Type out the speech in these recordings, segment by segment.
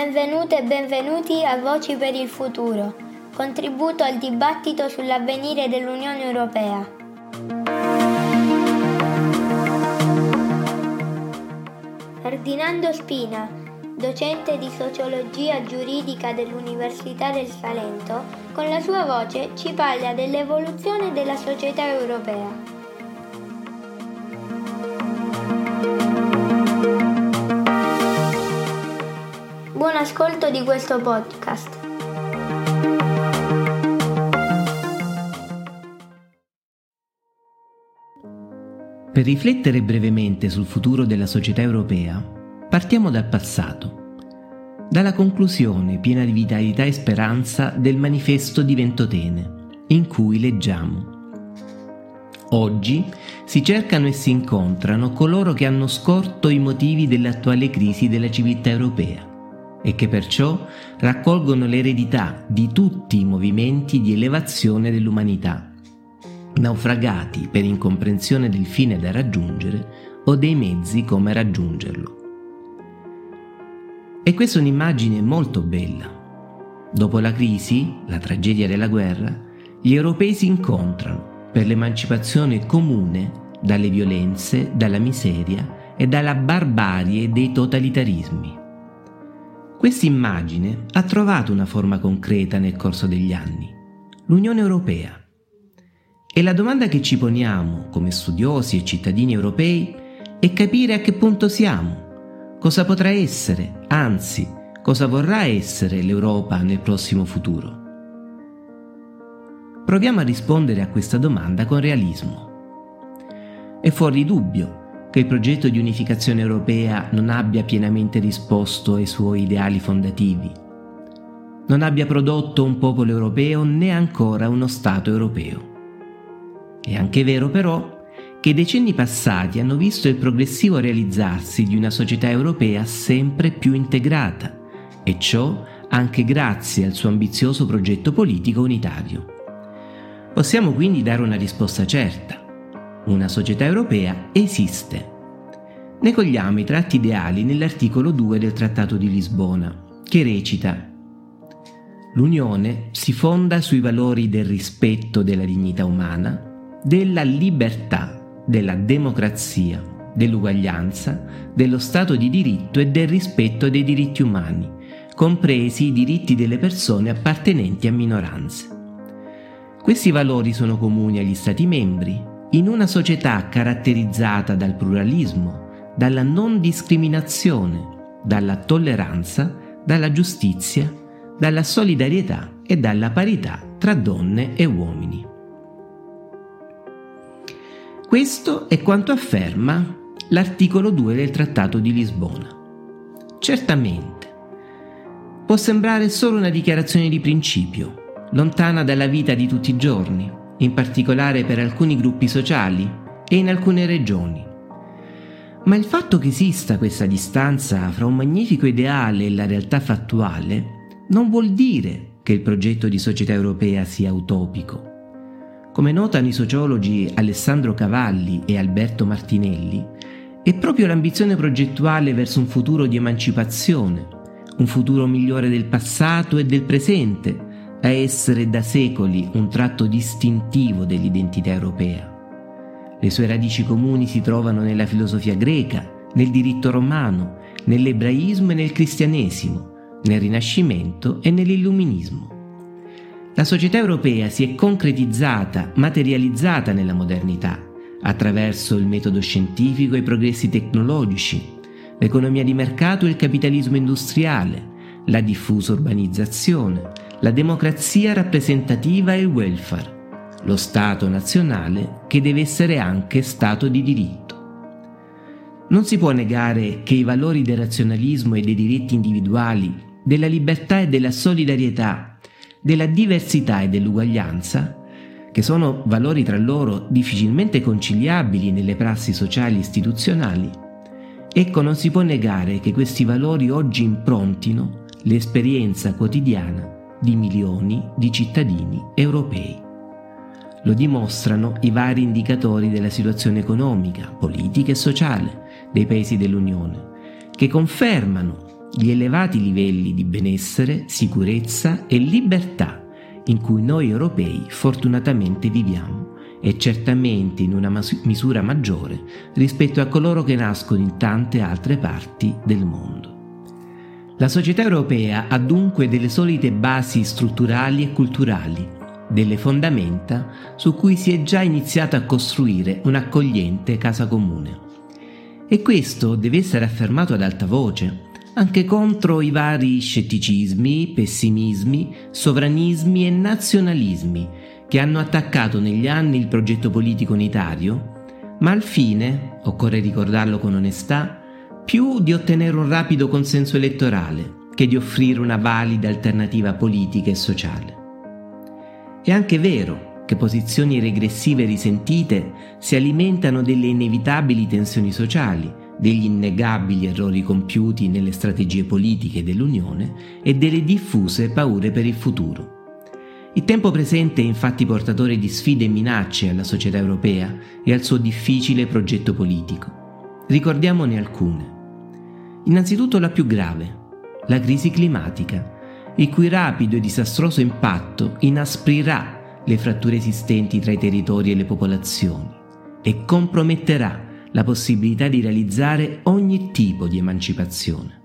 Benvenute e benvenuti a Voci per il Futuro, contributo al dibattito sull'avvenire dell'Unione Europea. Ferdinando Spina, docente di sociologia giuridica dell'Università del Salento, con la sua voce ci parla dell'evoluzione della società europea. Buon ascolto di questo podcast. Per riflettere brevemente sul futuro della società europea, partiamo dal passato, dalla conclusione piena di vitalità e speranza del manifesto di Ventotene, in cui leggiamo Oggi si cercano e si incontrano coloro che hanno scorto i motivi dell'attuale crisi della civiltà europea e che perciò raccolgono l'eredità di tutti i movimenti di elevazione dell'umanità, naufragati per incomprensione del fine da raggiungere o dei mezzi come raggiungerlo. E questa è un'immagine molto bella. Dopo la crisi, la tragedia della guerra, gli europei si incontrano per l'emancipazione comune dalle violenze, dalla miseria e dalla barbarie dei totalitarismi. Questa immagine ha trovato una forma concreta nel corso degli anni, l'Unione Europea. E la domanda che ci poniamo come studiosi e cittadini europei è capire a che punto siamo, cosa potrà essere, anzi, cosa vorrà essere l'Europa nel prossimo futuro. Proviamo a rispondere a questa domanda con realismo. È fuori dubbio che il progetto di unificazione europea non abbia pienamente risposto ai suoi ideali fondativi, non abbia prodotto un popolo europeo né ancora uno Stato europeo. È anche vero però che i decenni passati hanno visto il progressivo realizzarsi di una società europea sempre più integrata, e ciò anche grazie al suo ambizioso progetto politico unitario. Possiamo quindi dare una risposta certa una società europea esiste. Ne cogliamo i tratti ideali nell'articolo 2 del Trattato di Lisbona, che recita L'Unione si fonda sui valori del rispetto della dignità umana, della libertà, della democrazia, dell'uguaglianza, dello Stato di diritto e del rispetto dei diritti umani, compresi i diritti delle persone appartenenti a minoranze. Questi valori sono comuni agli Stati membri in una società caratterizzata dal pluralismo, dalla non discriminazione, dalla tolleranza, dalla giustizia, dalla solidarietà e dalla parità tra donne e uomini. Questo è quanto afferma l'articolo 2 del Trattato di Lisbona. Certamente, può sembrare solo una dichiarazione di principio, lontana dalla vita di tutti i giorni, in particolare per alcuni gruppi sociali e in alcune regioni. Ma il fatto che esista questa distanza fra un magnifico ideale e la realtà fattuale non vuol dire che il progetto di società europea sia utopico. Come notano i sociologi Alessandro Cavalli e Alberto Martinelli, è proprio l'ambizione progettuale verso un futuro di emancipazione, un futuro migliore del passato e del presente, a essere da secoli un tratto distintivo dell'identità europea. Le sue radici comuni si trovano nella filosofia greca, nel diritto romano, nell'ebraismo e nel cristianesimo, nel Rinascimento e nell'Illuminismo. La società europea si è concretizzata, materializzata nella modernità, attraverso il metodo scientifico e i progressi tecnologici, l'economia di mercato e il capitalismo industriale, la diffusa urbanizzazione, la democrazia rappresentativa e il welfare, lo Stato nazionale che deve essere anche Stato di diritto. Non si può negare che i valori del razionalismo e dei diritti individuali, della libertà e della solidarietà, della diversità e dell'uguaglianza, che sono valori tra loro difficilmente conciliabili nelle prassi sociali istituzionali, ecco non si può negare che questi valori oggi improntino l'esperienza quotidiana di milioni di cittadini europei. Lo dimostrano i vari indicatori della situazione economica, politica e sociale dei paesi dell'Unione, che confermano gli elevati livelli di benessere, sicurezza e libertà in cui noi europei fortunatamente viviamo e certamente in una misura maggiore rispetto a coloro che nascono in tante altre parti del mondo. La società europea ha dunque delle solite basi strutturali e culturali, delle fondamenta su cui si è già iniziato a costruire un'accogliente casa comune. E questo deve essere affermato ad alta voce, anche contro i vari scetticismi, pessimismi, sovranismi e nazionalismi che hanno attaccato negli anni il progetto politico unitario, ma al fine, occorre ricordarlo con onestà, più di ottenere un rapido consenso elettorale che di offrire una valida alternativa politica e sociale. È anche vero che posizioni regressive risentite si alimentano delle inevitabili tensioni sociali, degli innegabili errori compiuti nelle strategie politiche dell'Unione e delle diffuse paure per il futuro. Il tempo presente è infatti portatore di sfide e minacce alla società europea e al suo difficile progetto politico. Ricordiamone alcune. Innanzitutto la più grave, la crisi climatica, il cui rapido e disastroso impatto inasprirà le fratture esistenti tra i territori e le popolazioni e comprometterà la possibilità di realizzare ogni tipo di emancipazione.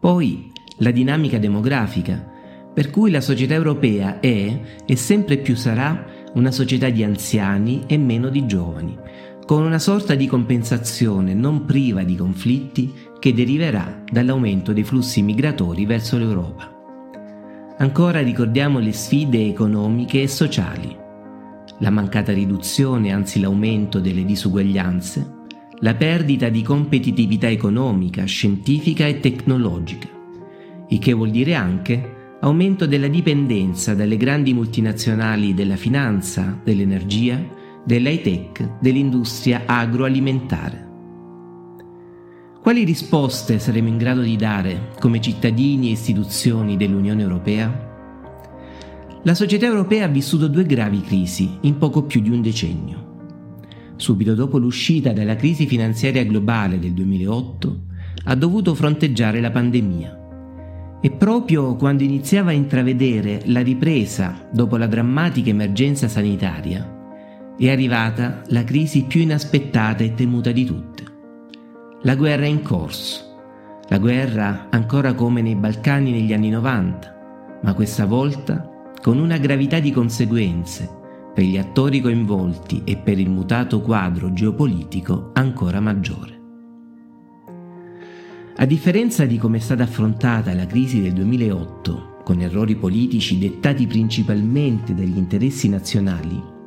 Poi la dinamica demografica, per cui la società europea è e sempre più sarà una società di anziani e meno di giovani, con una sorta di compensazione non priva di conflitti che deriverà dall'aumento dei flussi migratori verso l'Europa. Ancora ricordiamo le sfide economiche e sociali, la mancata riduzione, anzi l'aumento delle disuguaglianze, la perdita di competitività economica, scientifica e tecnologica, il che vuol dire anche aumento della dipendenza dalle grandi multinazionali della finanza, dell'energia, dell'high tech, dell'industria agroalimentare. Quali risposte saremo in grado di dare come cittadini e istituzioni dell'Unione Europea? La società europea ha vissuto due gravi crisi in poco più di un decennio. Subito dopo l'uscita dalla crisi finanziaria globale del 2008, ha dovuto fronteggiare la pandemia e proprio quando iniziava a intravedere la ripresa dopo la drammatica emergenza sanitaria, è arrivata la crisi più inaspettata e temuta di tutte. La guerra è in corso. La guerra ancora come nei Balcani negli anni 90, ma questa volta con una gravità di conseguenze per gli attori coinvolti e per il mutato quadro geopolitico ancora maggiore. A differenza di come è stata affrontata la crisi del 2008, con errori politici dettati principalmente dagli interessi nazionali,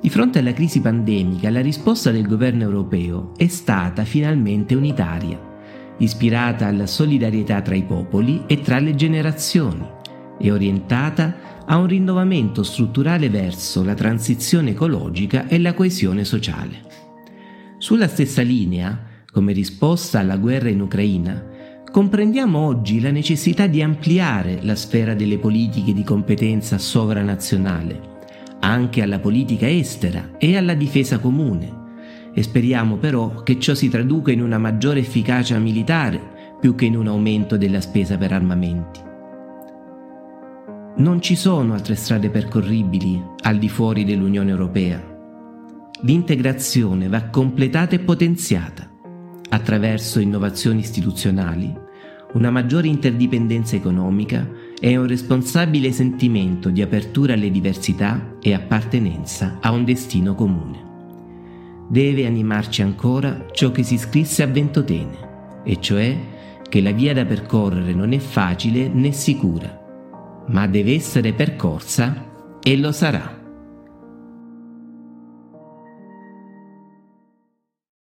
di fronte alla crisi pandemica la risposta del governo europeo è stata finalmente unitaria, ispirata alla solidarietà tra i popoli e tra le generazioni e orientata a un rinnovamento strutturale verso la transizione ecologica e la coesione sociale. Sulla stessa linea, come risposta alla guerra in Ucraina, comprendiamo oggi la necessità di ampliare la sfera delle politiche di competenza sovranazionale, anche alla politica estera e alla difesa comune, e speriamo però che ciò si traduca in una maggiore efficacia militare più che in un aumento della spesa per armamenti. Non ci sono altre strade percorribili al di fuori dell'Unione Europea. L'integrazione va completata e potenziata attraverso innovazioni istituzionali, una maggiore interdipendenza economica e un responsabile sentimento di apertura alle diversità e appartenenza a un destino comune. Deve animarci ancora ciò che si scrisse a Ventotene, e cioè che la via da percorrere non è facile né sicura, ma deve essere percorsa e lo sarà.